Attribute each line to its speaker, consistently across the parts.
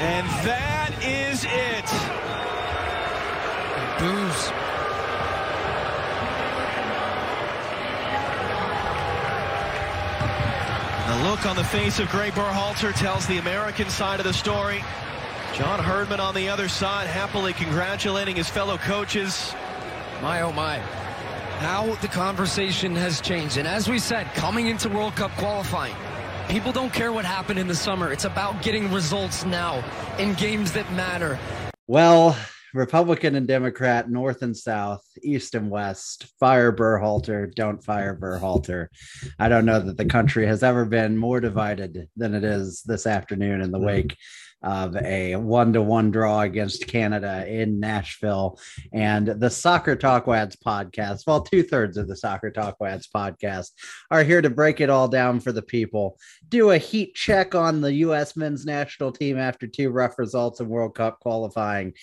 Speaker 1: And that is it.
Speaker 2: Booze.
Speaker 1: The look on the face of Greg Berhalter tells the American side of the story. John Herdman on the other side, happily congratulating his fellow coaches.
Speaker 2: My oh my. How the conversation has changed. And as we said, coming into World Cup qualifying, people don't care what happened in the summer. It's about getting results now in games that matter.
Speaker 3: Well, Republican and Democrat, North and South, East and West, fire Berhalter, don't fire Berhalter. I don't know that the country has ever been more divided than it is this afternoon in the wake of a one to one draw against Canada in Nashville. And the Soccer Talk Wads podcast, well, two thirds of the Soccer Talk Wads podcast are here to break it all down for the people, do a heat check on the U.S. men's national team after two rough results in World Cup qualifying,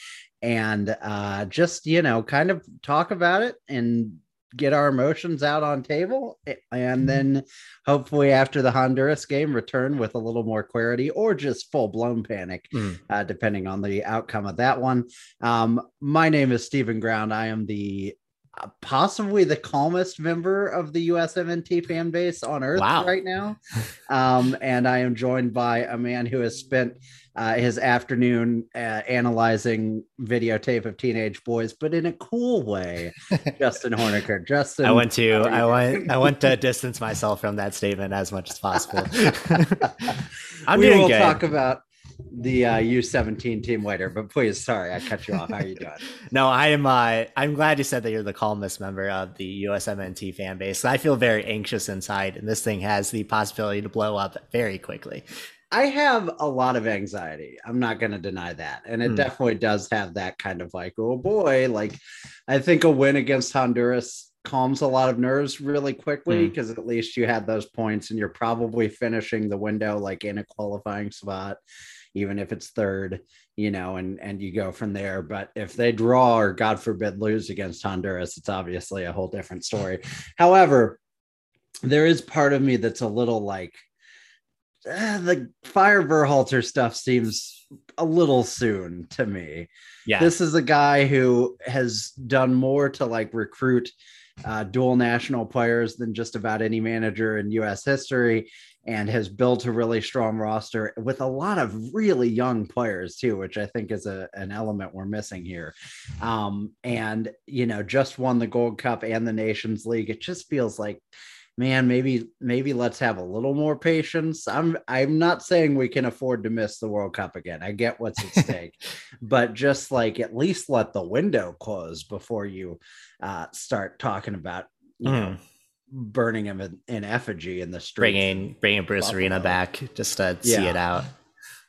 Speaker 3: and uh, just, you know, kind of talk about it and get our emotions out on table and then hopefully after the honduras game return with a little more clarity or just full-blown panic mm. uh, depending on the outcome of that one. Um, my name is stephen ground. I am the possibly the calmest member of the USMNT fan base on earth wow. right now. Um, and I am joined by a man who has spent uh, his afternoon uh, analyzing videotape of teenage boys, but in a cool way. Justin Horniker. Justin,
Speaker 4: I want to, I want, I want to distance myself from that statement as much as possible.
Speaker 3: I'm we doing will good. talk about the uh, U17 team later, but please, sorry, I cut you off. How are you doing?
Speaker 4: no, I am. Uh, I'm glad you said that you're the calmest member of the USMNT fan base. I feel very anxious inside, and this thing has the possibility to blow up very quickly.
Speaker 3: I have a lot of anxiety. I'm not going to deny that. And it mm. definitely does have that kind of like, oh boy, like I think a win against Honduras calms a lot of nerves really quickly because mm. at least you had those points and you're probably finishing the window like in a qualifying spot even if it's third you know and and you go from there but if they draw or god forbid lose against honduras it's obviously a whole different story however there is part of me that's a little like uh, the fire Berhalter stuff seems a little soon to me. Yeah. This is a guy who has done more to like recruit uh, dual national players than just about any manager in US history and has built a really strong roster with a lot of really young players too, which I think is a, an element we're missing here. Um, and, you know, just won the Gold Cup and the Nations League. It just feels like man, maybe maybe let's have a little more patience. I'm I'm not saying we can afford to miss the World Cup again. I get what's at stake, but just like at least let the window close before you uh, start talking about you mm. know hmm. Burning him in, in, effigy in the street.
Speaker 4: Bringing bringing Bruce Buffalo. Arena back just to yeah. see it out.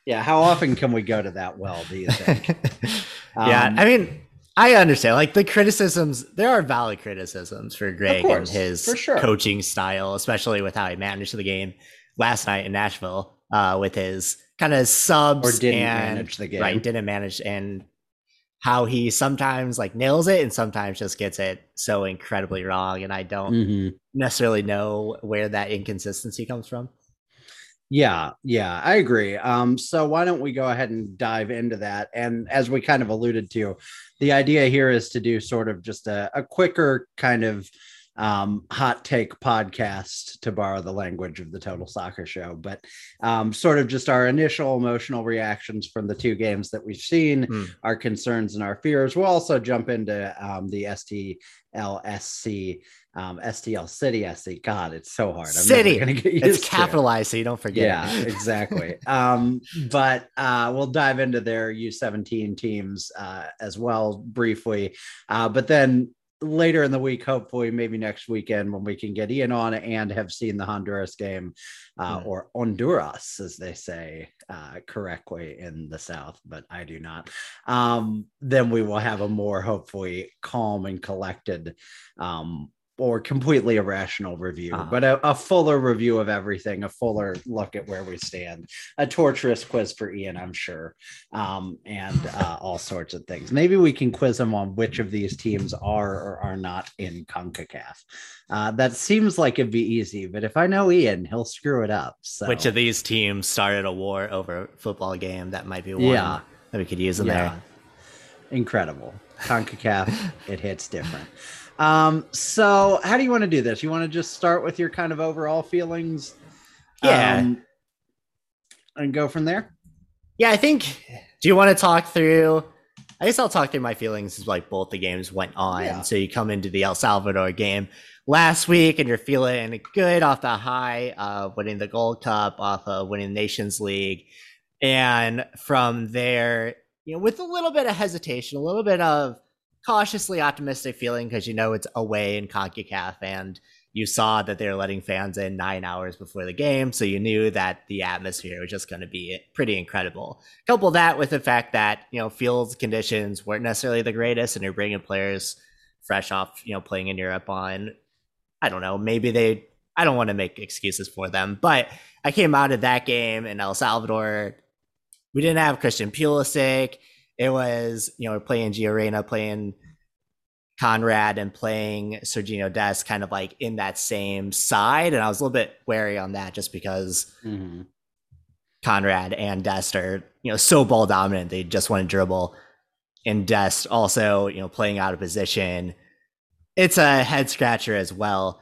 Speaker 3: Yeah, how often can we go to that well? Do you think?
Speaker 4: yeah, um, I mean I understand. Like the criticisms, there are valid criticisms for Greg course, and his sure. coaching style, especially with how he managed the game last night in Nashville uh, with his kind of subs
Speaker 3: or didn't
Speaker 4: and,
Speaker 3: manage the game.
Speaker 4: Right, didn't manage and how he sometimes like nails it and sometimes just gets it so incredibly wrong. And I don't mm-hmm. necessarily know where that inconsistency comes from.
Speaker 3: Yeah, yeah, I agree. Um, so why don't we go ahead and dive into that? And as we kind of alluded to, the idea here is to do sort of just a, a quicker kind of um, hot take podcast, to borrow the language of the Total Soccer Show, but um, sort of just our initial emotional reactions from the two games that we've seen, mm. our concerns and our fears. We'll also jump into um, the STLSC um, STL City SC. God, it's so hard. I'm
Speaker 4: City. it's capitalized, so you don't forget.
Speaker 3: Yeah, exactly. um, but uh, we'll dive into their U17 teams uh, as well briefly. Uh, but then later in the week, hopefully, maybe next weekend when we can get Ian on and have seen the Honduras game uh, mm. or Honduras, as they say uh, correctly in the South, but I do not. Um, then we will have a more hopefully calm and collected um, or completely irrational review, uh-huh. but a, a, fuller review of everything, a fuller look at where we stand, a torturous quiz for Ian, I'm sure, um, and uh, all sorts of things. Maybe we can quiz him on which of these teams are or are not in CONCACAF. Uh, that seems like it'd be easy, but if I know Ian, he'll screw it up. So.
Speaker 4: Which of these teams started a war over a football game? That might be one yeah. that we could use in yeah. there.
Speaker 3: Incredible. CONCACAF, it hits different. Um, so how do you want to do this? You want to just start with your kind of overall feelings?
Speaker 4: Yeah. Um,
Speaker 3: and go from there?
Speaker 4: Yeah, I think do you want to talk through I guess I'll talk through my feelings as like both the games went on. Yeah. So you come into the El Salvador game last week and you're feeling good off the high of winning the Gold Cup, off of winning the Nations League. And from there, you know, with a little bit of hesitation, a little bit of cautiously optimistic feeling because you know it's away in CONCACAF and you saw that they were letting fans in nine hours before the game. So you knew that the atmosphere was just going to be pretty incredible. Couple that with the fact that, you know, field conditions weren't necessarily the greatest and you're bringing players fresh off, you know, playing in Europe on, I don't know, maybe they, I don't want to make excuses for them, but I came out of that game in El Salvador. We didn't have Christian Pulisic. It was, you know, playing Gio Reyna, playing Konrad and playing Sergiño Dest kind of like in that same side. And I was a little bit wary on that just because mm-hmm. Konrad and Dest are, you know, so ball dominant. They just want to dribble. And Dest also, you know, playing out of position. It's a head scratcher as well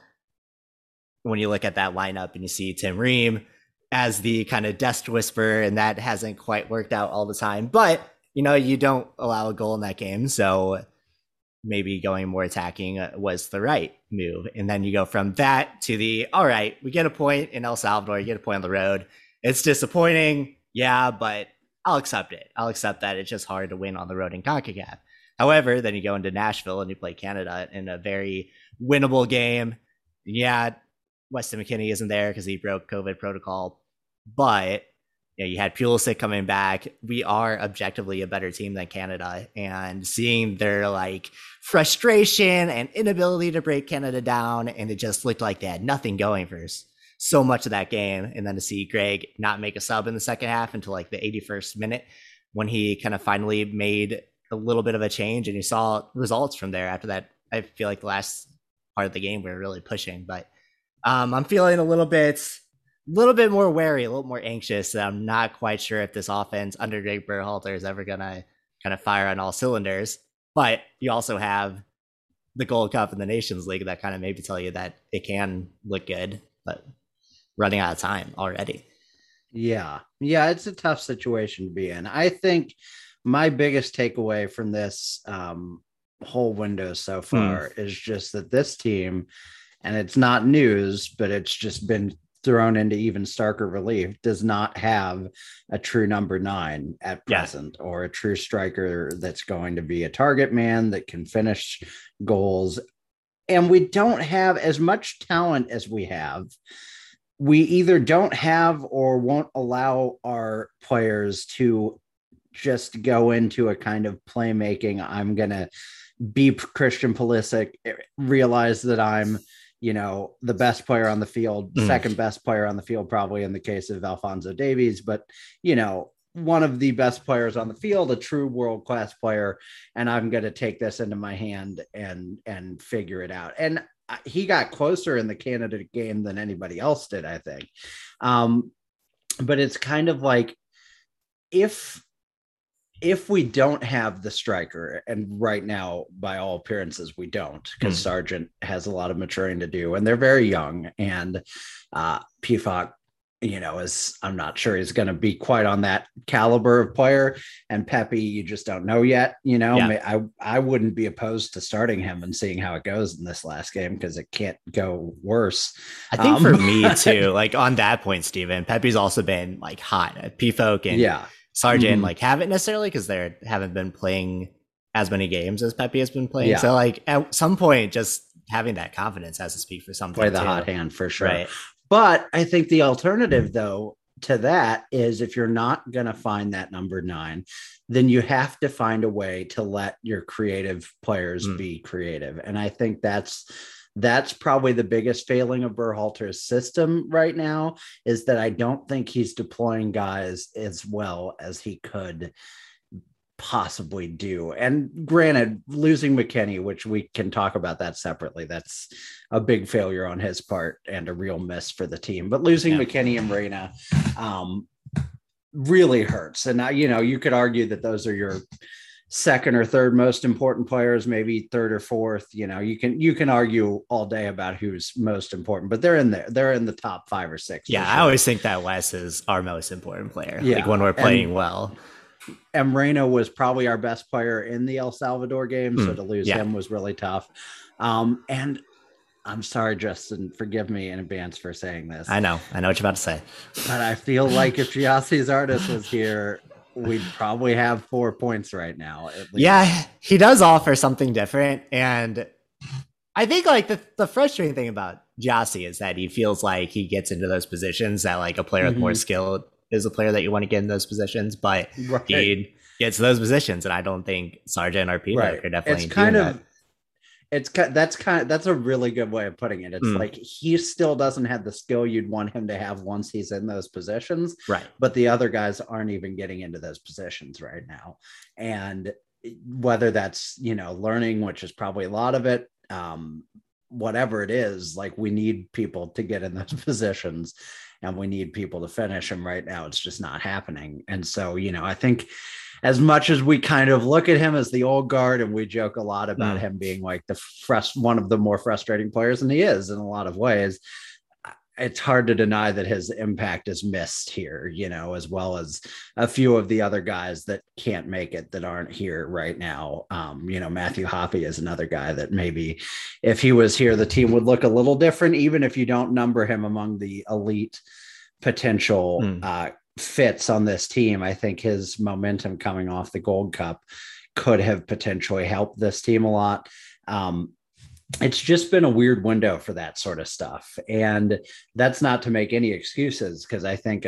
Speaker 4: when you look at that lineup and you see Tim Ream as the kind of Dest whisperer, and that hasn't quite worked out all the time. But you know, you don't allow a goal in that game. So maybe going more attacking uh, was the right move. And then you go from that to the, all right, we get a point in El Salvador, you get a point on the road. It's disappointing. Yeah, but I'll accept it. I'll accept that it's just hard to win on the road in CONCACAF. However, then you go into Nashville and you play Canada in a very winnable game. Yeah, Weston McKennie isn't there because he broke COVID protocol, but you, know, you had Pulisic coming back. We are objectively a better team than Canada, and seeing their like frustration and inability to break Canada down, and it just looked like they had nothing going for so much of that game. And then to see Greg not make a sub in the second half until like the 81st minute, when he kind of finally made a little bit of a change, and you saw results from there. After that, I feel like the last part of the game we were really pushing, but um, I'm feeling a little bit little bit more wary, a little more anxious. I'm not quite sure if this offense under Greg Berhalter is ever gonna kind of fire on all cylinders. But you also have the Gold Cup and the Nations League that kind of maybe tell you that it can look good, but running out of time already.
Speaker 3: Yeah. Yeah, it's a tough situation to be in. I think my biggest takeaway from this um, whole window so hmm. far is just that this team, and it's not news, but it's just been thrown into even starker relief, does not have a true number nine at present yeah. or a true striker that's going to be a target man that can finish goals. And we don't have as much talent as we have. We either don't have or won't allow our players to just go into a kind of playmaking. I'm going to beep Christian Pulisic, realize that I'm you know, the best player on the field, mm. second best player on the field, probably in the case of Alphonso Davies, but, you know, one of the best players on the field, a true world class player, and I'm going to take this into my hand and and figure it out. And he got closer in the Canada game than anybody else did, I think. Um, but it's kind of like if if we don't have the striker, and right now, by all appearances, we don't, because mm. Sargent has a lot of maturing to do, and they're very young. And uh, you know, is I'm not sure he's going to be quite on that caliber of player. And Pepi, you just don't know yet. You know, yeah. I I wouldn't be opposed to starting him and seeing how it goes in this last game because it can't go worse.
Speaker 4: I think um, for me too, like on that point, Stephen, Pepi's also been like hot at and
Speaker 3: yeah
Speaker 4: Sargent mm-hmm. like haven't necessarily because they haven't been playing as many games as Pepi has been playing. Yeah. So like at some point, just having that confidence has to speak for something.
Speaker 3: Play the too. hot hand for sure. Right. But I think the alternative though to that is if you're not going to find that number nine, then you have to find a way to let your creative players mm. be creative. And I think that's that's probably the biggest failing of Berhalter's system right now is that I don't think he's deploying guys as well as he could possibly do. And granted, losing McKennie, which we can talk about that separately, that's a big failure on his part and a real miss for the team. But losing yeah. McKennie and Reyna um, really hurts. And now, you know, you could argue that those are your second or third most important players, maybe third or fourth. You know, you can you can argue all day about who's most important, but they're in there. They're in the top five or six.
Speaker 4: Yeah, sure. I always think that Wes is our most important player. Yeah, like when we're playing and, well.
Speaker 3: And Reyna was probably our best player in the El Salvador game, mm, so hmm. to lose yeah. him was really tough. Um, and I'm sorry, Justin. Forgive me in advance for saying this.
Speaker 4: I know. I know what you're about to say.
Speaker 3: But I feel like if Gyasi Zardes was here, we'd probably have four points right now.
Speaker 4: Yeah, he does offer something different. And I think like the, the frustrating thing about Gyasi is that he feels like he gets into those positions that like a player mm-hmm. with more mm-hmm. skill is a player that you want to get in those positions, but right. he gets those positions. And I don't think Sargent or Peter right. are definitely
Speaker 3: it's kind of that it's that's kind of that's a really good way of putting it. It's mm. like he still doesn't have the skill you'd want him to have once he's in those positions,
Speaker 4: right?
Speaker 3: But the other guys aren't even getting into those positions right now, and whether that's you know learning, which is probably a lot of it, um, whatever it is, like we need people to get in those positions, and we need people to finish them. Right now, it's just not happening, and so you know I think as much as we kind of look at him as the old guard and we joke a lot about mm. him being like the frust- one of the more frustrating players, and he is in a lot of ways. It's hard to deny that his impact is missed here, you know, as well as a few of the other guys that can't make it that aren't here right now. Um, you know, Matthew Hoppe is another guy that maybe if he was here, the team would look a little different, even if you don't number him among the elite potential mm. uh, fits on this team. I think his momentum coming off the Gold Cup could have potentially helped this team a lot. Um, it's just been a weird window for that sort of stuff, and that's not to make any excuses because I think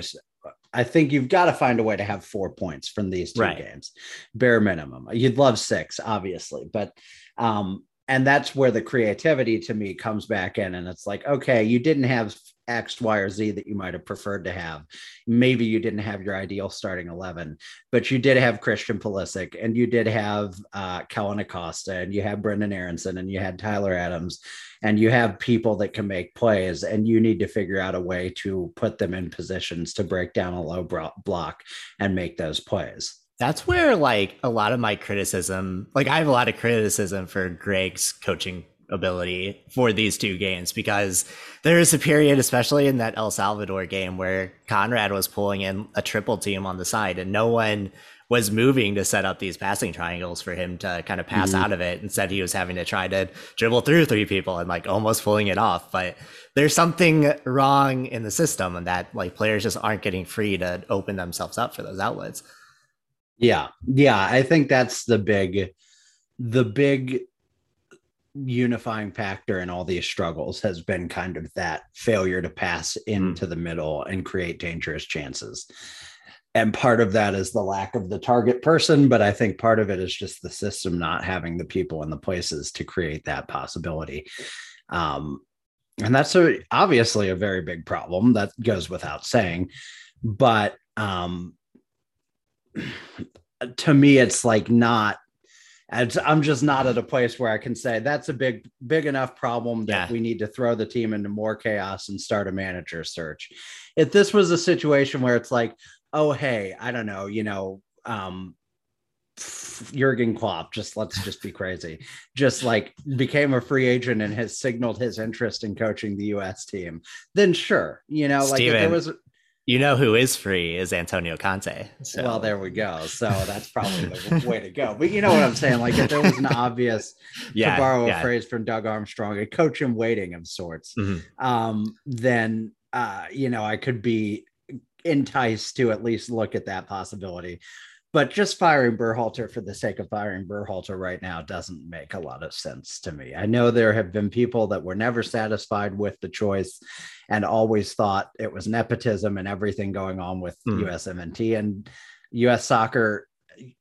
Speaker 3: I think you've got to find a way to have four points from these two right. games, bare minimum. You'd love six, obviously, but um, and that's where the creativity to me comes back in and it's like okay you didn't have x y or z that you might have preferred to have. Maybe you didn't have your ideal starting 11 but you did have christian Pulisic and you did have uh, Kellyn Acosta and you have brenden aaronson and you had tyler adams and you have people that can make plays and you need to figure out a way to put them in positions to break down a low block and make those plays.
Speaker 4: That's where like a lot of my criticism, like I have a lot of criticism for Greg's coaching ability for these two games because there is a period, especially in that El Salvador game, where Konrad was pulling in a triple team on the side and no one was moving to set up these passing triangles for him to kind of pass mm-hmm. out of it. Instead, he was having to try to dribble through three people and like almost pulling it off. But there's something wrong in the system and that like players just aren't getting free to open themselves up for those outlets.
Speaker 3: Yeah. Yeah. I think that's the big, the big unifying factor in all these struggles has been kind of that failure to pass into mm. the middle and create dangerous chances. And part of that is the lack of the target person, but I think part of it is just the system not having the people and the places to create that possibility. Um, and that's a, obviously a very big problem that goes without saying. But um, to me, it's like not. I'm just not at a place where I can say that's a big, big enough problem that yeah. we need to throw the team into more chaos and start a manager search. If this was a situation where it's like, oh, hey, I don't know, you know, um, Jurgen Klopp, just let's just be crazy, just like became a free agent and has signaled his interest in coaching the U.S. team, then sure, you know, like
Speaker 4: Steven,
Speaker 3: if there was
Speaker 4: you know who is free is Antonio Conte.
Speaker 3: So. Well, there we go. So that's probably the way to go. But you know what I'm saying? Like if there was an obvious, yeah, to borrow yeah. a phrase from Doug Armstrong, a coach in waiting of sorts, mm-hmm. um, then uh, you know I could be enticed to at least look at that possibility. But just firing Berhalter for the sake of firing Berhalter right now doesn't make a lot of sense to me. I know there have been people that were never satisfied with the choice and always thought it was nepotism and everything going on with mm. USMNT and US soccer.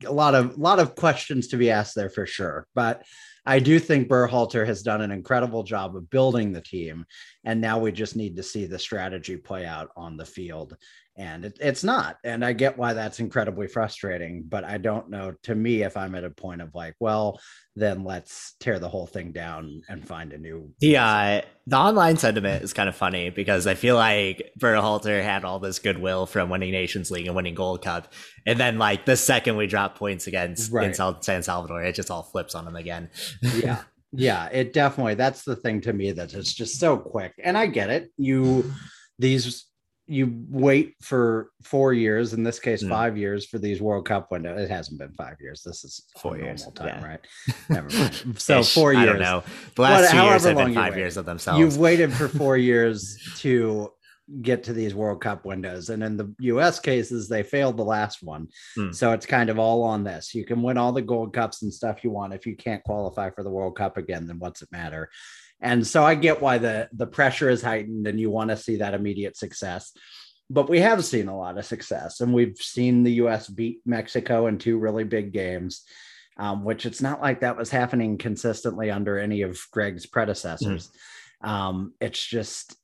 Speaker 3: A lot of a lot of questions to be asked there for sure. But I do think Berhalter has done an incredible job of building the team, and now we just need to see the strategy play out on the field and it, it's not and i get why that's incredibly frustrating but i don't know to me if i'm at a point of like well then let's tear the whole thing down and find a new
Speaker 4: uh the online sentiment is kind of funny because i feel like Berhalter had all this goodwill from winning nations league and winning gold cup and then like the second we drop points against right. in san salvador it just all flips on him again
Speaker 3: yeah yeah it definitely that's the thing to me that it's just so quick and i get it you these you wait for four years, in this case, mm. five years for these World Cup window. It hasn't been five years. This is four years time, yeah. right? Never mind. So four years. I
Speaker 4: don't know. The last two years have been five years of themselves.
Speaker 3: You've waited for four years to get to these World Cup windows. And in the US cases, they failed the last one. Mm. So it's kind of all on this. You can win all the gold cups and stuff you want. If you can't qualify for the World Cup again, then what's it matter? And so I get why the the pressure is heightened and you want to see that immediate success. But we have seen a lot of success, and we've seen the U.S. beat Mexico in two really big games, um, which it's not like that was happening consistently under any of Greg's predecessors. Mm. Um, it's just,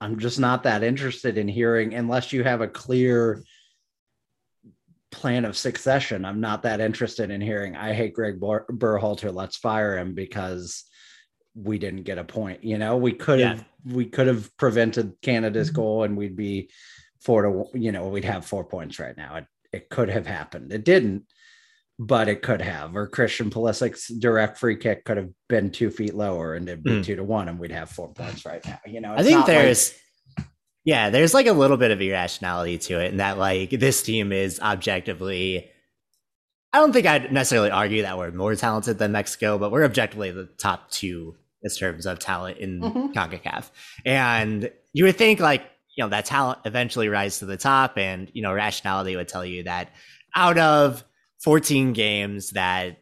Speaker 3: I'm just not that interested in hearing unless you have a clear plan of succession. I'm not that interested in hearing. I hate Greg Berhalter. Let's fire him because we didn't get a point. You know, we could have yeah. we could have prevented Canada's mm-hmm. goal, and we'd be four to you know we'd have four points right now. It it could have happened. It didn't, but it could have. Or Christian Pulisic's direct free kick could have been two feet lower, and it'd be mm. two to one, and we'd have four points right now. You know,
Speaker 4: I think there's. Like, yeah, there's like a little bit of irrationality to it, and that like this team is objectively I don't think I'd necessarily argue that we're more talented than Mexico, but we're objectively the top two in terms of talent in mm-hmm. CONCACAF. And you would think like, you know, that talent eventually rises to the top and, you know, rationality would tell you that out of 14 games that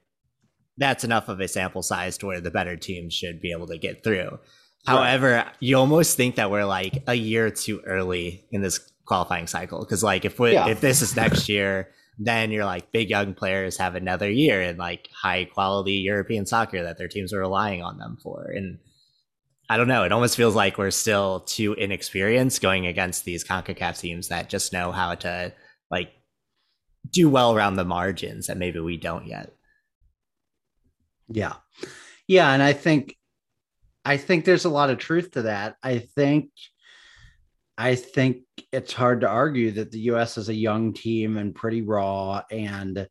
Speaker 4: that's enough of a sample size to where the better teams should be able to get through. Right. However, you almost think that we're like a year too early in this qualifying cycle because like if we yeah. if this is next year then you're like big young players have another year in like high quality European soccer that their teams are relying on them for. And I don't know, it almost feels like we're still too inexperienced going against these CONCACAF teams that just know how to like do well around the margins that maybe we don't yet.
Speaker 3: Yeah. Yeah. And I think I think there's a lot of truth to that. I think I think it's hard to argue that the US is a young team and pretty raw and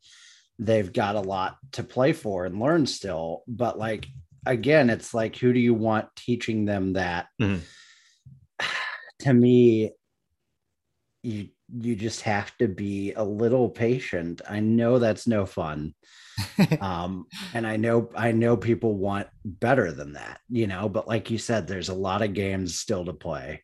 Speaker 3: they've got a lot to play for and learn still. But like again, it's like who do you want teaching them that? Mm-hmm. To me, you you just have to be a little patient. I know that's no fun. um and I know I know people want better than that, you know, but like you said there's a lot of games still to play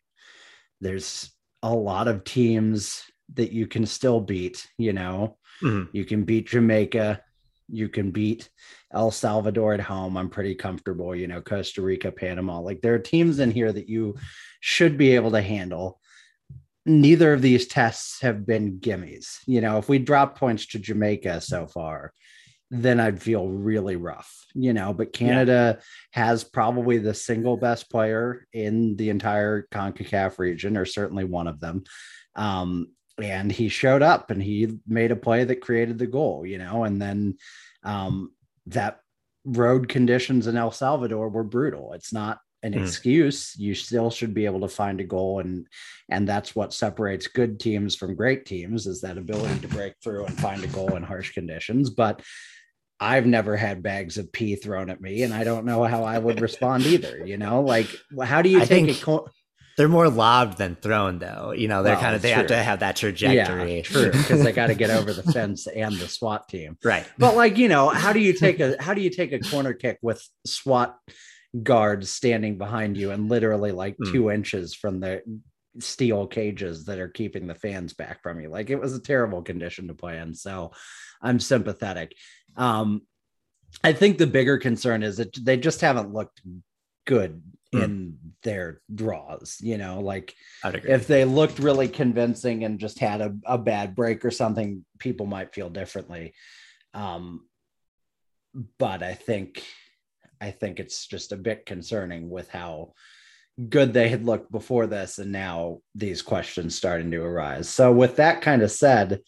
Speaker 3: there's a lot of teams that you can still beat, you know. Mm-hmm. You can beat Jamaica, you can beat El Salvador at home. I'm pretty comfortable, you know, Costa Rica, Panama. Like there are teams in here that you should be able to handle. Neither of these tests have been gimmies. You know, if we drop points to Jamaica so far, then I'd feel really rough, you know. But Canada yeah. has probably the single best player in the entire CONCACAF region, or certainly one of them. Um, and he showed up and he made a play that created the goal, you know, and then um, that road conditions in El Salvador were brutal. It's not an mm. excuse. You still should be able to find a goal, and and that's what separates good teams from great teams is that ability to break through and find a goal in harsh conditions. But I've never had bags of pee thrown at me, and I don't know how I would respond either. You know, like how do you I take it?
Speaker 4: they're more lobbed than thrown, though. You know, they're well, kind of they true. have to have that trajectory.
Speaker 3: Yeah, true, because they got to get over the fence and the SWAT team.
Speaker 4: Right.
Speaker 3: But like you know, how do you take a how do you take a corner kick with SWAT guards standing behind you and literally like mm. two inches from the steel cages that are keeping the fans back from you? Like it was a terrible condition to play in. So I'm sympathetic. Um, I think the bigger concern is that they just haven't looked good mm. in their draws. You know, like if they looked really convincing and just had a, a bad break or something, people might feel differently. Um, but I think I think it's just a bit concerning with how good they had looked before this and now these questions starting to arise. So with that kind of said,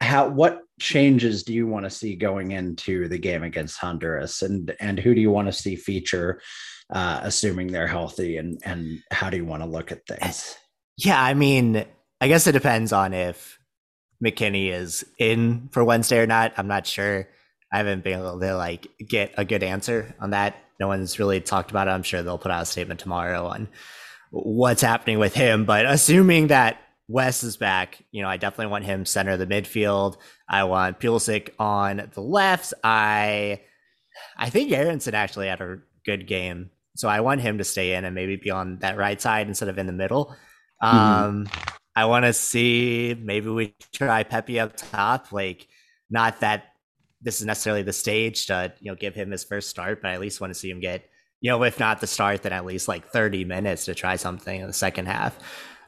Speaker 3: how what changes do you want to see going into the game against Honduras and and who do you want to see feature uh, assuming they're healthy and and how do you want to look at things?
Speaker 4: Yeah, I mean, I guess it depends on if McKennie is in for Wednesday or not. I'm not sure. I haven't been able to like get a good answer on that. No one's really talked about it. I'm sure they'll put out a statement tomorrow on what's happening with him. But assuming that Wes is back, you know, I definitely want him center of the midfield. I want Pulisic on the left. I I think Aaronson actually had a good game. So I want him to stay in and maybe be on that right side instead of in the middle. Mm-hmm. Um, I want to see maybe we try Pepi up top. Like, not that this is necessarily the stage to you know give him his first start, but I at least want to see him get you know if not the start, then at least like thirty minutes to try something in the second half.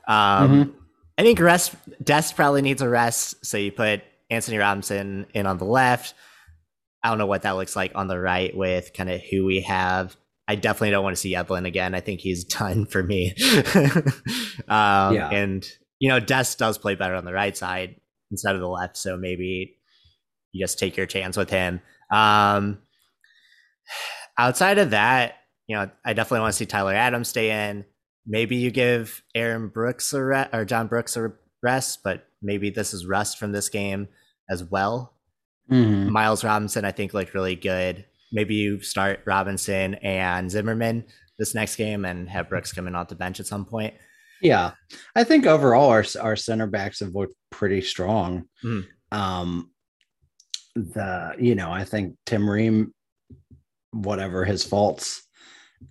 Speaker 4: Um, mm-hmm. I think rest Dest probably needs a rest, so you put Antonee Robinson in on the left. I don't know what that looks like on the right with kind of who we have. I definitely don't want to see Yedlin again. I think he's done for me. um, yeah. And, you know, Dest does play better on the right side instead of the left. So maybe you just take your chance with him. Um, outside of that, you know, I definitely want to see Tyler Adams stay in. Maybe you give Aaron Brooks a re- or John Brooks a rest, but maybe this is rust from this game as well. Mm-hmm. Miles Robinson, I think, looked really good maybe you start Robinson and Zimmerman this next game and have Brooks coming off the bench at some point.
Speaker 3: Yeah, I think overall our our center backs have looked pretty strong. Mm. Um, the you know I think Tim Ream, whatever his faults,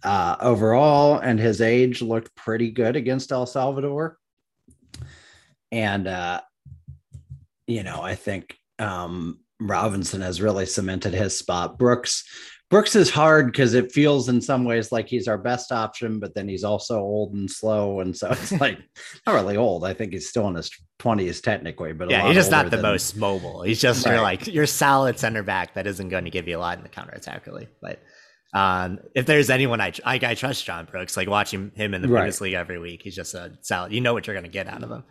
Speaker 3: uh, overall and his age looked pretty good against El Salvador, and uh, you know I think um, Robinson has really cemented his spot. Brooks Brooks is hard because it feels in some ways like he's our best option, but then he's also old and slow, and so it's like not really old. I think he's still in his twenties technically, but
Speaker 4: yeah, he's just not the than... most mobile. He's just right. like your solid center back that isn't going to give you a lot in the counter attack, really. But um, if there's anyone I, I, I trust, John Brooks. Like watching him in the right. Bundesliga every week, he's just a solid. You know what you're going to get out of him.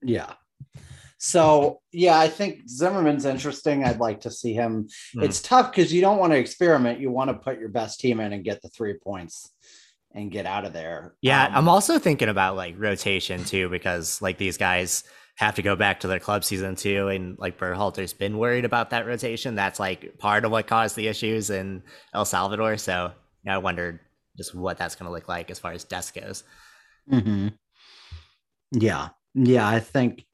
Speaker 3: Yeah, so yeah, I think Zimmerman's interesting. I'd like to see him. Mm. It's tough because you don't want to experiment. You want to put your best team in and get the three points and get out of there.
Speaker 4: Yeah, um, I'm also thinking about like rotation too, because like these guys have to go back to their club season too, and like Berhalter's been worried about that rotation. That's like part of what caused the issues in El Salvador. So you know, I wondered just what that's going to look like as far as Dest goes.
Speaker 3: Mm-hmm. Yeah, yeah, I think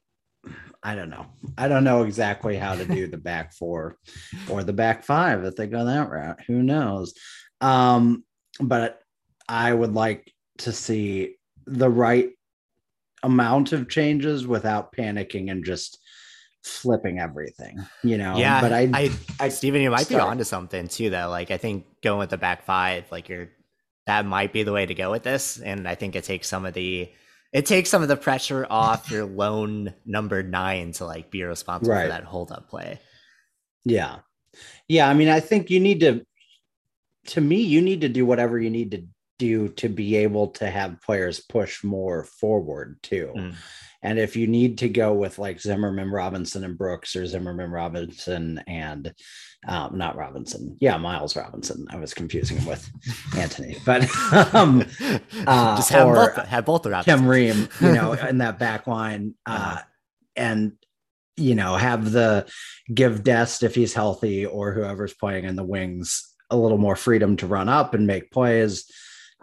Speaker 3: I don't know. I don't know exactly how to do the back four or the back five if they go that route. Who knows? Um, but I would like to see the right amount of changes without panicking and just flipping everything, you know.
Speaker 4: Yeah,
Speaker 3: but I,
Speaker 4: I, I Stephen, you might sorry. be onto something too, though. Like I think going with the back five, like you're that might be the way to go with this, and I think it takes some of the it takes some of the pressure off your lone number nine to like be responsible right. for that hold up play.
Speaker 3: Yeah. Yeah. I mean, I think you need to, to me, you need to do whatever you need to do to be able to have players push more forward too. Mm. And if you need to go with like Zimmerman, Robinson, and Brooks, or Zimmerman, Robinson, and um, not Robinson, yeah, Miles Robinson. I was confusing him with Antonee, but um,
Speaker 4: uh, just have both, have both the
Speaker 3: Robinsons. Tim Ream, you know, in that back line, uh, uh-huh. and you know, have the give Dest if he's healthy or whoever's playing in the wings a little more freedom to run up and make plays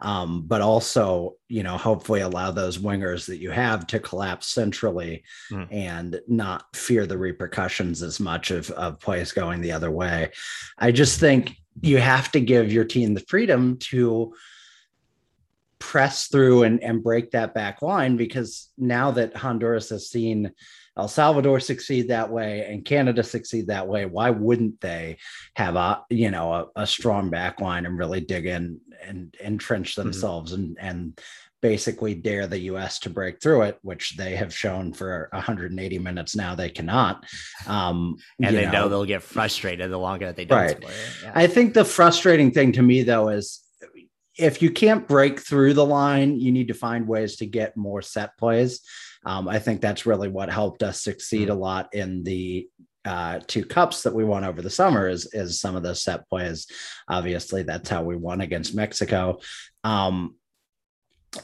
Speaker 3: um, but also you know hopefully allow those wingers that you have to collapse centrally mm. and not fear the repercussions as much of, of plays going the other way i just think you have to give your team the freedom to press through and, and break that back line because now that honduras has seen El Salvador succeed that way and Canada succeed that way, why wouldn't they have a you know a, a strong back line and really dig in and entrench mm-hmm. themselves mm-hmm. and and basically dare the US to break through it, which they have shown for 180 minutes now they cannot. Um,
Speaker 4: and they know, know, they'll get frustrated the longer that they don't right.
Speaker 3: Yeah. I think the frustrating thing to me though is if you can't break through the line, you need to find ways to get more set plays. Um, I think that's really what helped us succeed mm-hmm. a lot in the uh, two cups that we won over the summer is is some of those set plays. Obviously, that's how we won against Mexico. Um,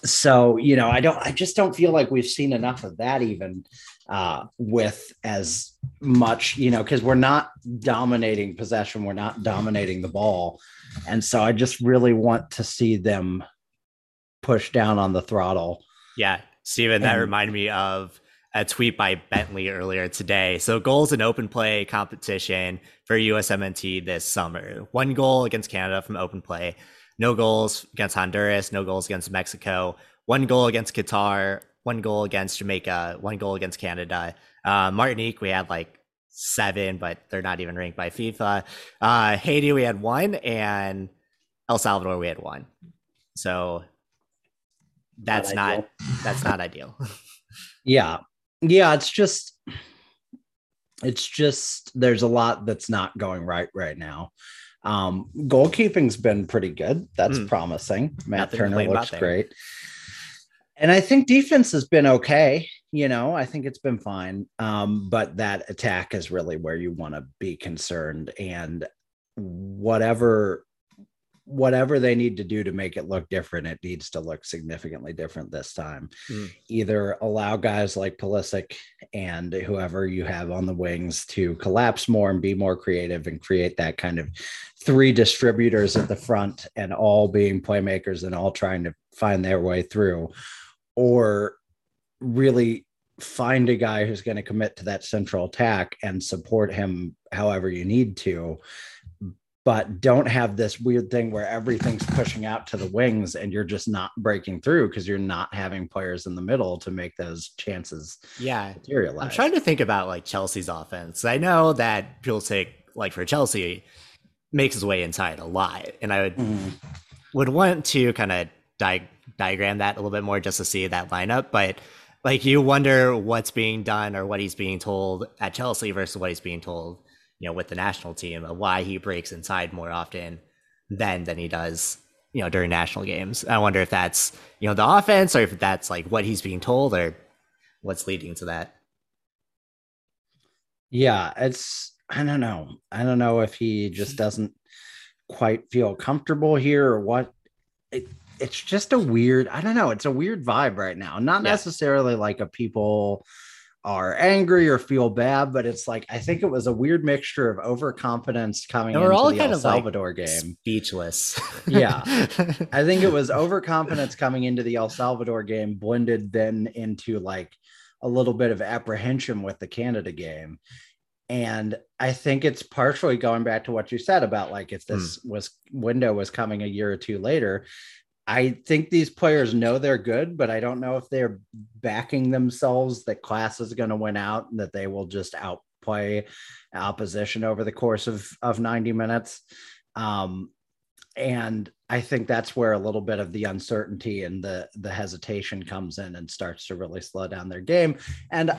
Speaker 3: so you know, I don't, I just don't feel like we've seen enough of that even uh, with as much, you know, because we're not dominating possession, we're not dominating the ball, and so I just really want to see them push down on the throttle.
Speaker 4: Yeah, Steven, that reminded me of a tweet by Bentley earlier today. So goals in open play competition for USMNT this summer. One goal against Canada from open play, no goals against Honduras, no goals against Mexico, one goal against Qatar, one goal against Jamaica, one goal against Canada. Uh, Martinique, we had like seven, but they're not even ranked by FIFA. Uh, Haiti, we had one, and El Salvador, we had one. So that's not, not that's not ideal.
Speaker 3: Yeah, yeah, it's just it's just there's a lot that's not going right right now. Um, goalkeeping's been pretty good. That's mm. promising. Matt Nothing Turner looks great. And I think defense has been okay. You know, I think it's been fine. Um, but that attack is really where you want to be concerned. And whatever whatever they need to do to make it look different, it needs to look significantly different this time. Mm. Either allow guys like Pulisic and whoever you have on the wings to collapse more and be more creative and create that kind of three distributors at the front and all being playmakers and all trying to find their way through, or really find a guy who's going to commit to that central attack and support him however you need to but don't have this weird thing where everything's pushing out to the wings and you're just not breaking through because you're not having players in the middle to make those chances
Speaker 4: yeah materialize. I'm trying to think about like Chelsea's offense. I know that people Pulisic, like for Chelsea, makes his way inside a lot, and I would mm-hmm. would want to kind of di- diagram that a little bit more just to see that lineup, but like you wonder what's being done or what he's being told at Chelsea versus what he's being told you know, with the national team, of why he breaks inside more often than than he does, you know, during national games. I wonder if that's you know the offense or if that's like what he's being told or what's leading to that.
Speaker 3: Yeah, it's I don't know. I don't know if he just doesn't quite feel comfortable here or what. It, it's just a weird, I don't know, it's a weird vibe right now. Not yeah. necessarily like a people are angry or feel bad, but it's like I think it was a weird mixture of overconfidence coming into all the El Salvador like game.
Speaker 4: Speechless.
Speaker 3: yeah. I think it was overconfidence coming into the El Salvador game, blended then into like a little bit of apprehension with the Canada game. And I think it's partially going back to what you said about like if this mm. was window was coming a year or two later, I think these players know they're good, but I don't know if they're backing themselves that class is going to win out and that they will just outplay opposition over the course of, of 90 minutes. Um, and I think that's where a little bit of the uncertainty and the the hesitation comes in and starts to really slow down their game. And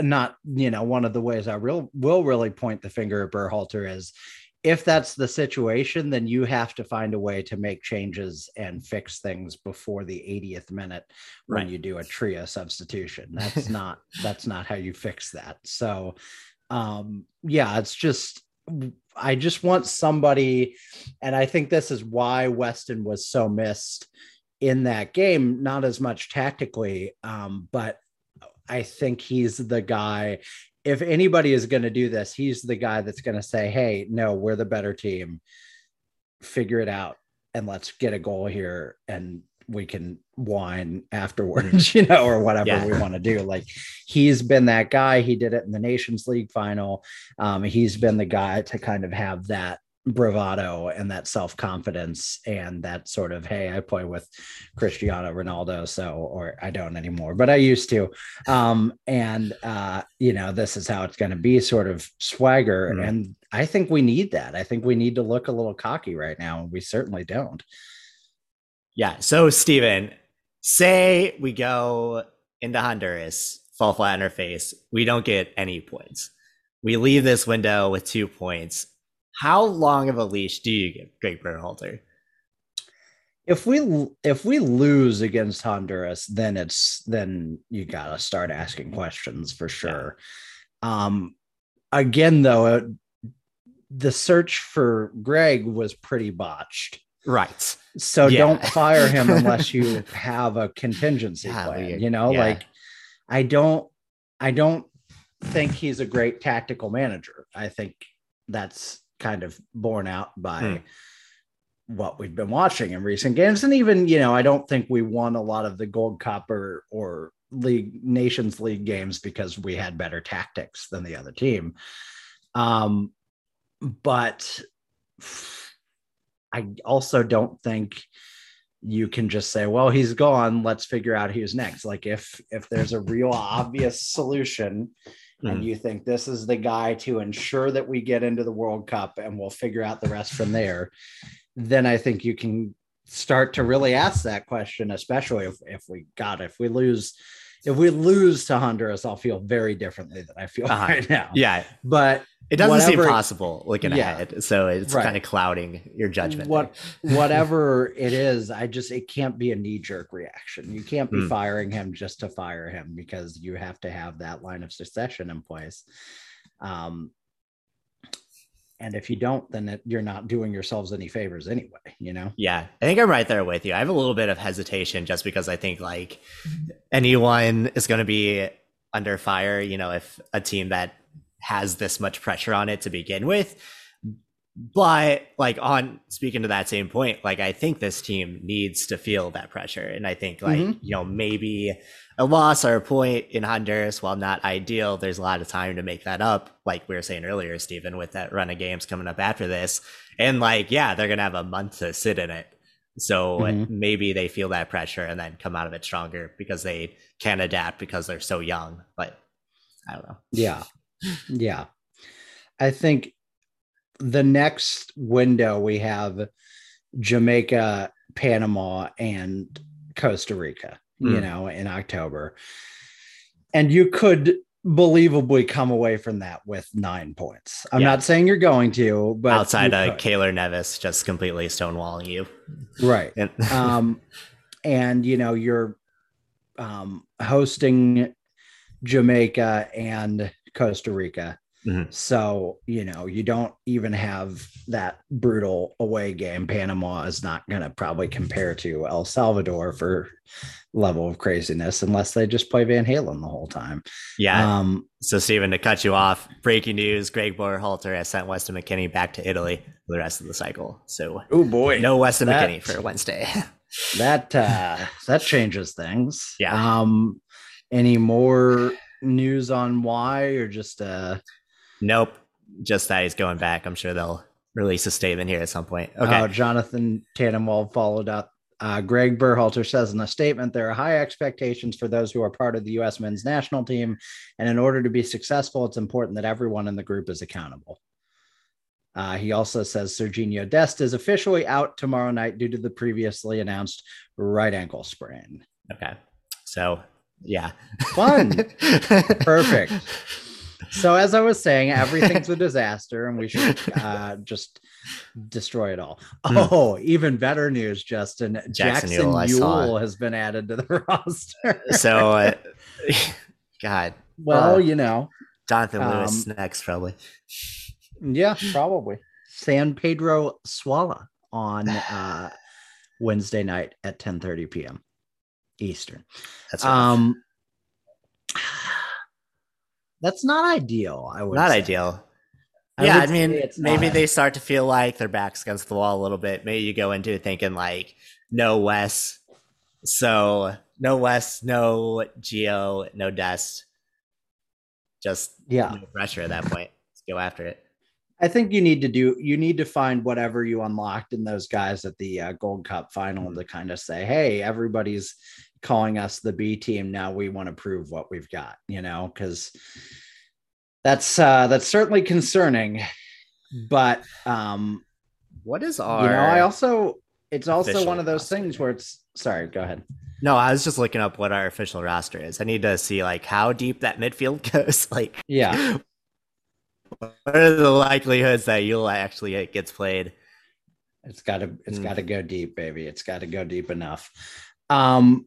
Speaker 3: not, you know, one of the ways I real will really point the finger at Berhalter is if that's the situation, then you have to find a way to make changes and fix things before the 80th minute when right. you do a trio substitution. That's not that's not how you fix that. So um yeah, it's just I just want somebody, and I think this is why Weston was so missed in that game, not as much tactically, um, but I think he's the guy if anybody is going to do this, he's the guy that's going to say, "Hey, no, we're the better team. Figure it out, and let's get a goal here, and we can whine afterwards, you know, or whatever yeah. we want to do." Like he's been that guy. He did it in the Nations League final. Um, he's been the guy to kind of have that bravado and that self confidence and that sort of hey I play with Cristiano Ronaldo so or I don't anymore but I used to um and uh you know this is how it's going to be sort of swagger mm-hmm. and I think we need that I think we need to look a little cocky right now and we certainly don't
Speaker 4: yeah so Stephen say we go into Honduras, fall flat on our face, we don't get any points. We leave this window with two points. How long of a leash do you give Greg Berhalter?
Speaker 3: If we if we lose against Honduras, then it's then you gotta start asking questions for sure. Yeah. Um, again, though, the search for Greg was pretty botched.
Speaker 4: Right.
Speaker 3: So yeah. don't fire him unless you have a contingency yeah, plan. You know, yeah. like I don't I don't think he's a great tactical manager. I think that's kind of borne out by hmm. what we've been watching in recent games. And even, you know, I don't think we won a lot of the Gold Copper or or League Nations League games because we had better tactics than the other team. Um, but I also don't think you can just say, well, he's gone. Let's figure out who's next. Like if if there's a real obvious solution mm. and you think this is the guy to ensure that we get into the World Cup and we'll figure out the rest from there, then I think you can start to really ask that question, especially if, if we got if we lose if we lose to Honduras, I'll feel very differently than I feel uh-huh. right now.
Speaker 4: Yeah.
Speaker 3: But
Speaker 4: it doesn't whatever, seem possible looking yeah, ahead. So it's right. kind of clouding your judgment.
Speaker 3: What whatever it is, I just it can't be a knee-jerk reaction. You can't be mm. firing him just to fire him because you have to have that line of succession in place. Um, and if you don't then it, you're not doing yourselves any favors anyway you know?
Speaker 4: Yeah i think i'm right there with you. I have a little bit of hesitation just because i think like anyone is going to be under fire you know if a team that has this much pressure on it to begin with. But like on speaking to that same point like i think this team needs to feel that pressure. And i think like mm-hmm. you know maybe a loss or a point in honduras while not ideal there's a lot of time to make that up like we were saying earlier stephen with that run of games coming up after this. And like yeah they're gonna have a month to sit in it. So mm-hmm. maybe they feel that pressure and then come out of it stronger because they can adapt because they're so young but i don't know.
Speaker 3: Yeah. Yeah. I think the next window we have Jamaica, Panama, and Costa Rica, mm. you hmm. know, in October. And you could believably come away from that with nine points. I'm yeah. not saying you're going to, but
Speaker 4: outside of Keylor Navas just completely stonewalling you.
Speaker 3: Right. And, um, and you know, you're um, hosting Jamaica and Costa Rica. Mm-hmm. So, you know, you don't even have that brutal away game. Panama is not going to probably compare to El Salvador for level of craziness unless they just play Van Halen the whole time.
Speaker 4: Yeah. Um, so, Stephen, to cut you off, breaking news Greg Berhalter has sent Weston McKennie back to Italy for the rest of the cycle. So,
Speaker 3: oh boy,
Speaker 4: no Weston that, McKennie for Wednesday.
Speaker 3: that, uh, that changes things.
Speaker 4: Yeah.
Speaker 3: Um, any more news on why or just, uh,
Speaker 4: Nope. Just that he's going back. I'm sure they'll release a statement here at some point. Okay. Uh,
Speaker 3: Jonathan Tannenwald followed up. Uh, Greg Berhalter says in a statement there are high expectations for those who are part of the U.S. men's national team. And in order to be successful, it's important that everyone in the group is accountable. Uh, he also says Serginho Dest is officially out tomorrow night due to the previously announced right ankle sprain.
Speaker 4: Okay. So, yeah.
Speaker 3: Fun. Perfect. So as I was saying, everything's a disaster, and we should uh, just destroy it all. Mm. Oh, even better news, Justin. Jackson, Jackson Yueill has been added to the roster.
Speaker 4: so, uh, God.
Speaker 3: Well, uh, you know,
Speaker 4: Jonathan Lewis um, next, probably.
Speaker 3: Yeah, probably. San Pedro Sula on uh, Wednesday night at 10 30 p.m. Eastern.
Speaker 4: That's right. Um,
Speaker 3: that's not ideal. I would
Speaker 4: not
Speaker 3: say.
Speaker 4: ideal. I yeah, I mean, maybe they start to feel like their backs against the wall a little bit. Maybe you go into it thinking like, no Wes, so no Wes, no Gio, no Dest. Just
Speaker 3: yeah,
Speaker 4: no pressure at that point. Let's go after it.
Speaker 3: I think you need to do. You need to find whatever you unlocked in those guys at the uh, Gold Cup final mm-hmm. to kind of say, "Hey, everybody's calling us the B team. Now we want to prove what we've got, you know, because that's uh that's certainly concerning. But um
Speaker 4: what is our
Speaker 3: you know, I also it's also one of those things where it's sorry, go ahead.
Speaker 4: No, I was just looking up what our official roster is. I need to see like how deep that midfield goes. like,
Speaker 3: yeah,
Speaker 4: what are the likelihoods that Yueill actually gets played?
Speaker 3: It's got to it's mm. got to go deep, baby. It's got to go deep enough. Um,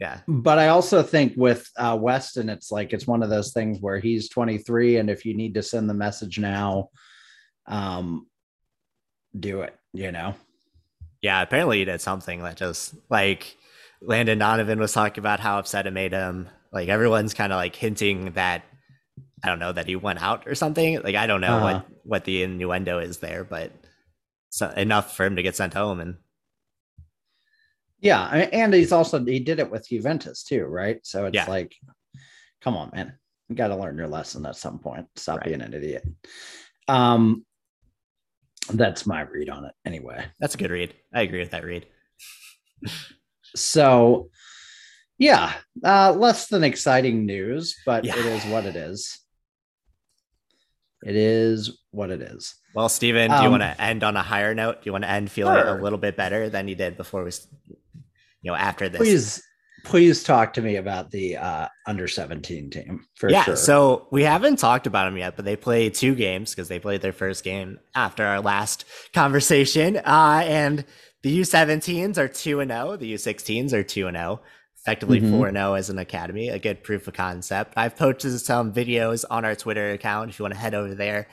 Speaker 4: yeah.
Speaker 3: But I also think with uh, Weston, it's like it's one of those things where he's 23, and if you need to send the message now, um, do it. You know.
Speaker 4: Yeah. Apparently, he did something that just like Landon Donovan was talking about how upset it made him. Like everyone's kind of like hinting that I don't know that he went out or something. Like I don't know uh-huh. what what the innuendo is there, but so enough for him to get sent home and
Speaker 3: yeah, and he's also he did it with Juventus too, right? So it's yeah. like, come on, man, you got to learn your lesson at some point. Stop right. being an idiot. Um, that's my read on it. Anyway,
Speaker 4: that's a good read. I agree with that read.
Speaker 3: so, yeah, uh, less than exciting news, but yeah. it is what it is. It is what it is.
Speaker 4: Well, Steven, do you um, want to end on a higher note? Do you want to end feeling sure. a little bit better than you did before we, you know, after this?
Speaker 3: Please, please talk to me about the uh, under 17 team for yeah, sure.
Speaker 4: So we haven't talked about them yet, but they play two games because they played their first game after our last conversation. Uh, and the U17s are 2 and 0, the U16s are 2 and 0 effectively mm-hmm. 4 mm-hmm. 0 as an academy, a good proof of concept. I've posted some videos on our Twitter account if you want to head over there.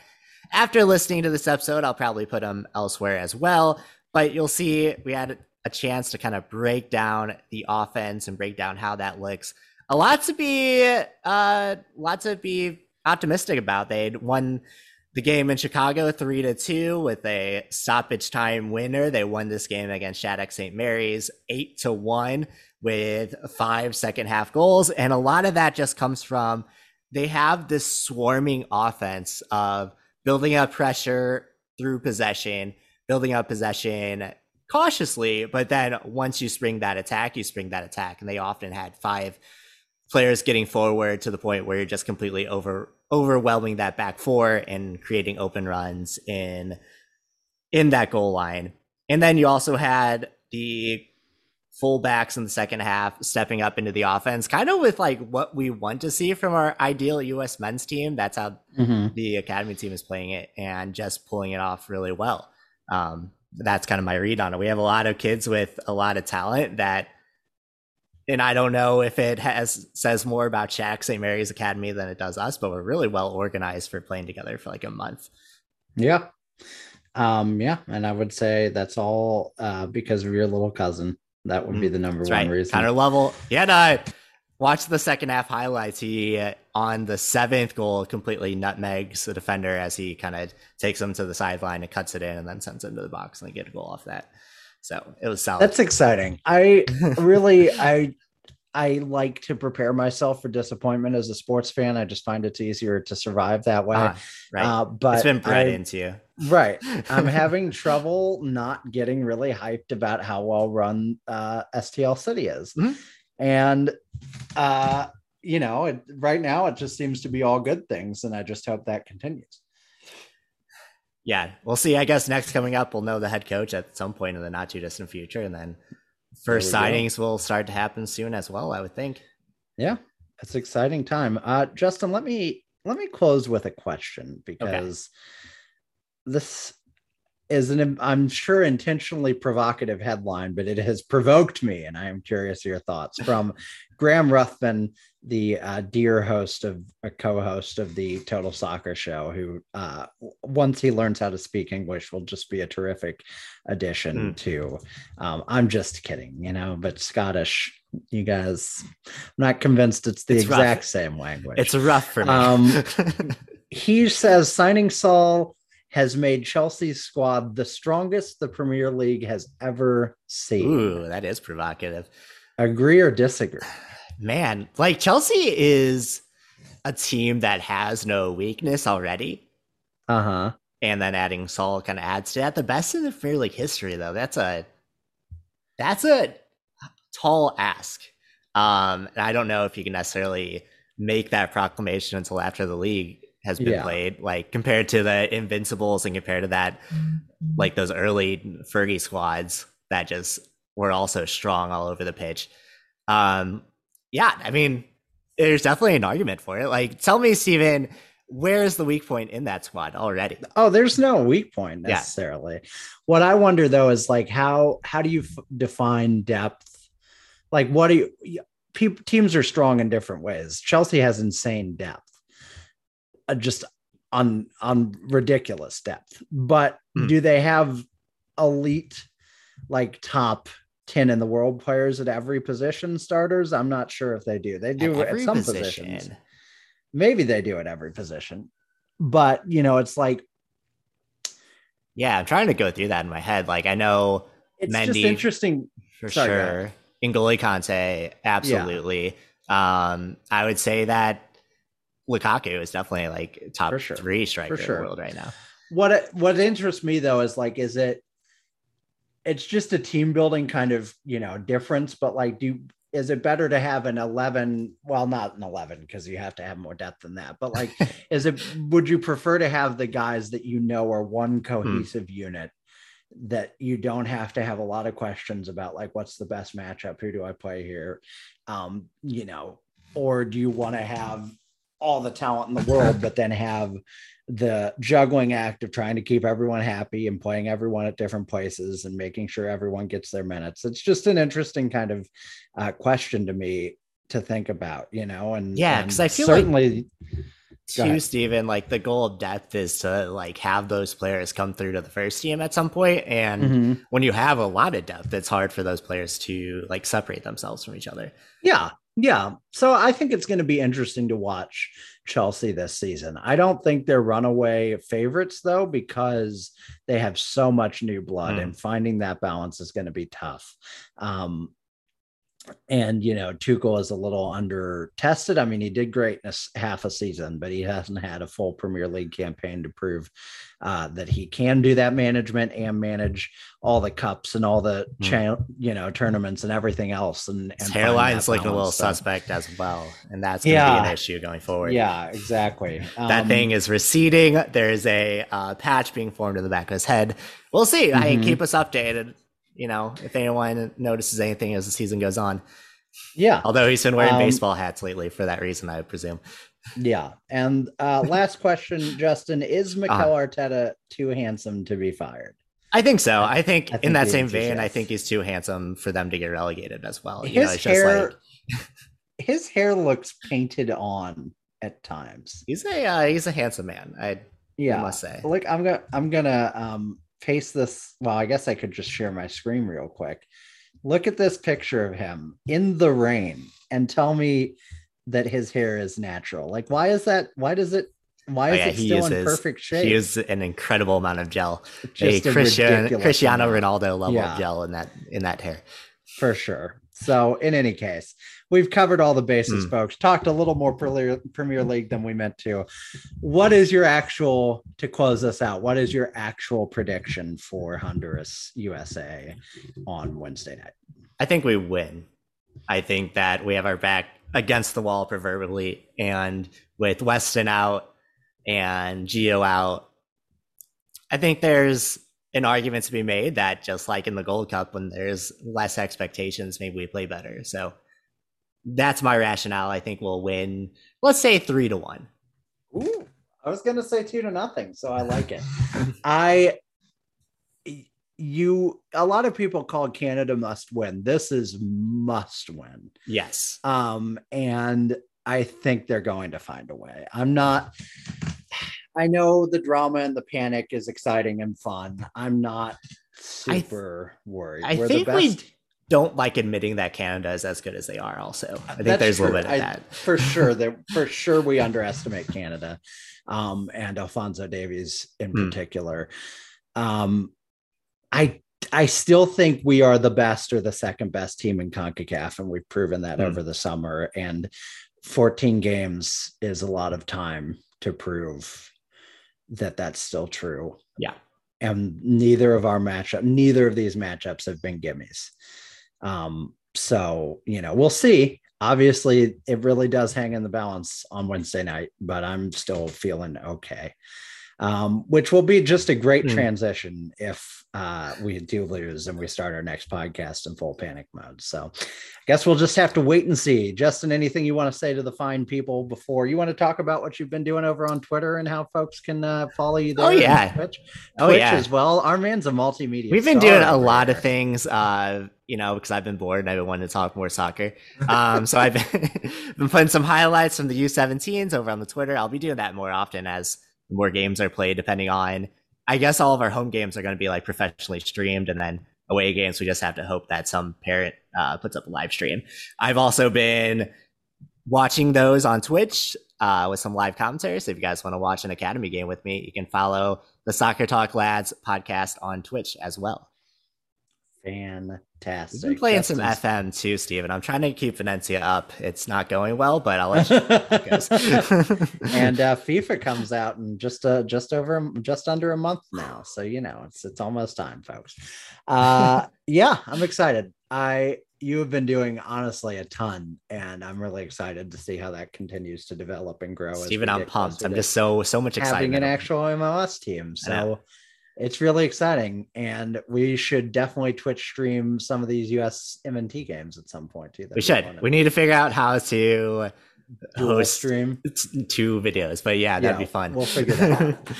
Speaker 4: After listening to this episode, I'll probably put them elsewhere as well. But you'll see we had a chance to kind of break down the offense and break down how that looks. A lot to be, uh, lot to be optimistic about. They'd won the game in Chicago three to two with a stoppage time winner. They won this game against Shattuck St. Mary's eight to one with five second half goals. And a lot of that just comes from they have this swarming offense of building up pressure through possession, building up possession cautiously, but then once you spring that attack, you spring that attack. And they often had five players getting forward to the point where you're just completely over overwhelming that back four and creating open runs in in that goal line. And then you also had the fullbacks in the second half stepping up into the offense, kind of with like what we want to see from our ideal U.S. men's team. That's how mm-hmm. the academy team is playing it and just pulling it off really well. Um, that's kind of my read on it. We have a lot of kids with a lot of talent that, and I don't know if it has says more about Shattuck St. Mary's Academy than it does us, but we're really well organized for playing together for like a month.
Speaker 3: Yeah. Um, yeah, and I would say that's all uh, because of your little cousin. That would be mm, the number That's one right. reason.
Speaker 4: Connor Lovell. Yeah, no, watch the second half highlights. He uh, on the seventh goal completely nutmegs the defender as he kind of takes him to the sideline and cuts it in and then sends him to the box and they get a goal off that. So it was solid.
Speaker 3: That's exciting. I really I I like to prepare myself for disappointment as a sports fan. I just find it's easier to survive that way. Ah,
Speaker 4: right. Uh, but it's been bred I, into you.
Speaker 3: Right. I'm having trouble not getting really hyped about how well run uh, STL City is. Mm-hmm. And, uh, you know, it, right now it just seems to be all good things. And I just hope that continues.
Speaker 4: Yeah, we'll see. I guess next coming up, we'll know the head coach at some point in the not too distant future. And then first signings go. will start to happen soon as well, I would think.
Speaker 3: Yeah, it's exciting time. Uh, Justin, let me let me close with a question because okay. this is an I'm sure intentionally provocative headline, but it has provoked me, and I am curious your thoughts from Graham Ruthven, the uh, dear host of a co-host of the Total Soccer Show, who uh, once he learns how to speak English will just be a terrific addition mm. to. Um, I'm just kidding, you know, but Scottish. You guys, I'm not convinced it's the it's exact rough. same language.
Speaker 4: It's rough for me. Um,
Speaker 3: he says signing Saul has made Chelsea's squad the strongest the Premier League has ever seen.
Speaker 4: Ooh, that is provocative.
Speaker 3: Agree or disagree?
Speaker 4: Man, like Chelsea is a team that has no weakness already.
Speaker 3: Uh huh.
Speaker 4: And then adding Saul kind of adds to that. The best in the Premier League history, though. That's a that's a tall ask. Um, and I don't know if you can necessarily make that proclamation until after the league has been yeah. played, like compared to the Invincibles and compared to that, like those early Fergie squads. that just were also strong all over the pitch. Um, yeah, I mean, there's definitely an argument for it. Like, tell me, Steven, where's the weak point in that squad already?
Speaker 3: Oh, there's no weak point necessarily. Yeah. What I wonder though is like how how do you f- define depth? Like, what do you? People, teams are strong in different ways. Chelsea has insane depth, just on on ridiculous depth. But mm. do they have elite, like top 10 in the world players at every position starters i'm not sure if they do they do at, at some position. positions maybe they do at every position but you know it's like
Speaker 4: yeah i'm trying to go through that in my head like i know
Speaker 3: it's Mendy, just interesting
Speaker 4: for Sorry, sure N'Golo Kante absolutely yeah. um i would say that Lukaku is definitely like top sure. three striker sure. in the world right now
Speaker 3: what what interests me though is like is it it's just a team building kind of you know difference but like do is it better to have an 11 well not an 11 because you have to have more depth than that but like is it would you prefer to have the guys that you know are one hmm. cohesive hmm. unit that you don't have to have a lot of questions about like what's the best matchup who do i play here um you know or do you want to have all the talent in the world but then have the juggling act of trying to keep everyone happy and playing everyone at different places and making sure everyone gets their minutes. It's just an interesting kind of uh, question to me to think about, you know. And
Speaker 4: yeah, because I feel certainly. Like- too, Steven, like the goal of depth is to like have those players come through to the first team at some point. And mm-hmm. when you have a lot of depth, it's hard for those players to like separate themselves from each other.
Speaker 3: Yeah. Yeah. So I think it's going to be interesting to watch Chelsea this season. I don't think they're runaway favorites though, because they have so much new blood mm. and finding that balance is going to be tough. Um, and you know Tuchel is a little under tested. I mean, he did great in a half a season, but he hasn't had a full Premier League campaign to prove uh, that he can do that management and manage all the cups and all the mm. cha- you know tournaments and everything else. And, and
Speaker 4: hairline's looking a little so. suspect as well, and that's going to yeah. be an issue going forward.
Speaker 3: Yeah, exactly.
Speaker 4: that um, thing is receding. There is a uh, patch being formed in the back of his head. We'll see. Mm-hmm. I keep us updated you know, if anyone notices anything as the season goes on.
Speaker 3: Yeah.
Speaker 4: Although he's been wearing um, baseball hats lately for that reason, I presume.
Speaker 3: Yeah. And uh, last question, Justin, is Mikel uh, Arteta too handsome to be fired?
Speaker 4: I think so. I think, I think in that same vein. I think he's too handsome for them to get relegated as well.
Speaker 3: You his know, hair, like... his hair looks painted on at times.
Speaker 4: He's a uh, he's a handsome man. I yeah I must say.
Speaker 3: Like I'm gonna I'm gonna um paste this. Well, I guess I could just share my screen real quick. Look at this picture of him in the rain and tell me that his hair is natural. Like, why is that? Why does it? Why oh, is oh, yeah, it still uses, in perfect shape?
Speaker 4: He uses an incredible amount of gel. Just a, a Cristiano, Cristiano Ronaldo level yeah. of gel in that in that hair.
Speaker 3: For sure. So, in any case, we've covered all the bases, mm. folks. Talked a little more Premier, Premier League than we meant to. What is your actual to close us out? What is your actual prediction for Honduras USA on Wednesday night?
Speaker 4: I think we win. I think that we have our back against the wall proverbially, and with Weston out and Gio out, I think there's an argument to be made that just like in the Gold Cup, when there's less expectations, maybe we play better. So that's my rationale. I think we'll win. Let's say three to one.
Speaker 3: Ooh, I was gonna say two to nothing, so I like it. I you a lot of people call Canada must win. This is must win.
Speaker 4: Yes.
Speaker 3: Um, and I think they're going to find a way. I'm not I know the drama and the panic is exciting and fun. I'm not super I th- worried.
Speaker 4: I We're think we don't like admitting that Canada is as good as they are. Also, I think That's there's true. a little bit of I, that
Speaker 3: for sure. That for sure we underestimate Canada, um, and Alfonso Davies in hmm. particular. Um, I I still think we are the best or the second best team in CONCACAF, and we've proven that mm. over the summer. And 14 games is a lot of time to prove that that's still true.
Speaker 4: Yeah.
Speaker 3: And neither of our matchup, neither of these matchups have been gimmies. Um, so, you know, we'll see. Obviously, it really does hang in the balance on Wednesday night, but I'm still feeling okay. Um, which will be just a great mm. transition if uh, we do lose and we start our next podcast in full panic mode. So I guess we'll just have to wait and see. Justin, anything you want to say to the fine people before you want to talk about what you've been doing over on Twitter and how folks can uh, follow you
Speaker 4: there? Oh, yeah.
Speaker 3: Twitch, oh, Twitch yeah. as well. Our man's a multimedia.
Speaker 4: We've been doing a lot of things. Uh, you know, because I've been bored and I've been wanting to talk more soccer. Um, so I've been, been putting some highlights from the U17s over on the Twitter. I'll be doing that more often as more games are played, depending on. I guess all of our home games are going to be like professionally streamed, and then away games we just have to hope that some parent uh, puts up a live stream. I've also been watching those on Twitch uh, with some live commentary. So if you guys want to watch an academy game with me, you can follow the Soccer Talk Lads podcast on Twitch as well.
Speaker 3: Fantastic.
Speaker 4: We've been playing some FM too, Steven. I'm trying to keep Venezia up. It's not going well, but I'll let you know
Speaker 3: and uh, FIFA comes out in just uh, just over just under a month now. So you know it's it's almost time, folks. Uh, yeah, I'm excited. I you have been doing honestly a ton, and I'm really excited to see how that continues to develop and grow.
Speaker 4: Steven, I'm pumped. I'm just so so much excited
Speaker 3: having an actual MLS team. So it's really exciting and we should definitely twitch stream some of these us mnt games at some point too
Speaker 4: we should. we need to figure out how to host
Speaker 3: stream.
Speaker 4: two videos but yeah that'd yeah, be fun.
Speaker 3: we'll figure that out.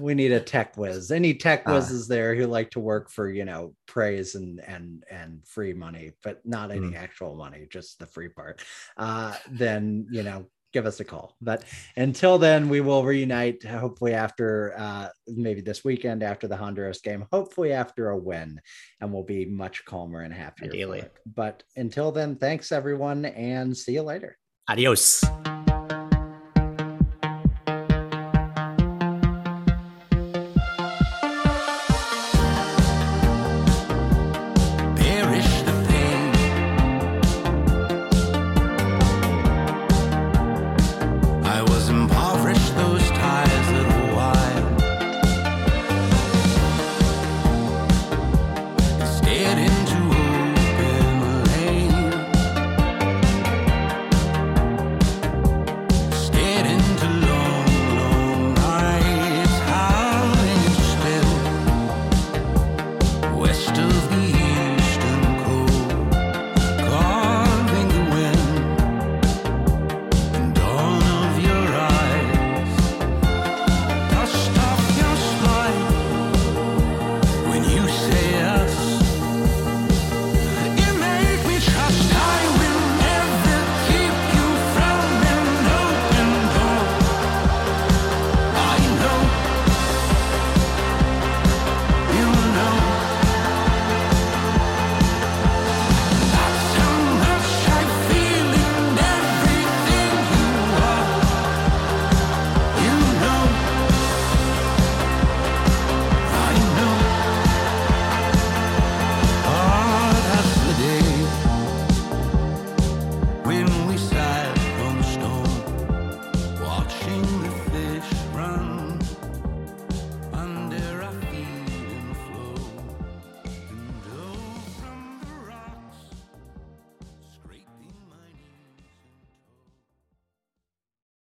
Speaker 3: We need a tech whiz. Any tech uh. whizzes uh, there who like to work for you know praise and and and free money but not any mm. actual money just the free part uh then you know give us a call. But until then, we will reunite hopefully after uh, maybe this weekend after the Honduras game, hopefully after a win, and we'll be much calmer and happier.
Speaker 4: Ideally.
Speaker 3: But until then, thanks everyone and see you later.
Speaker 4: Adios.